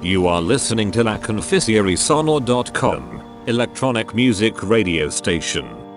You are listening to La electronic music radio station.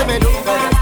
Barakeba Baranike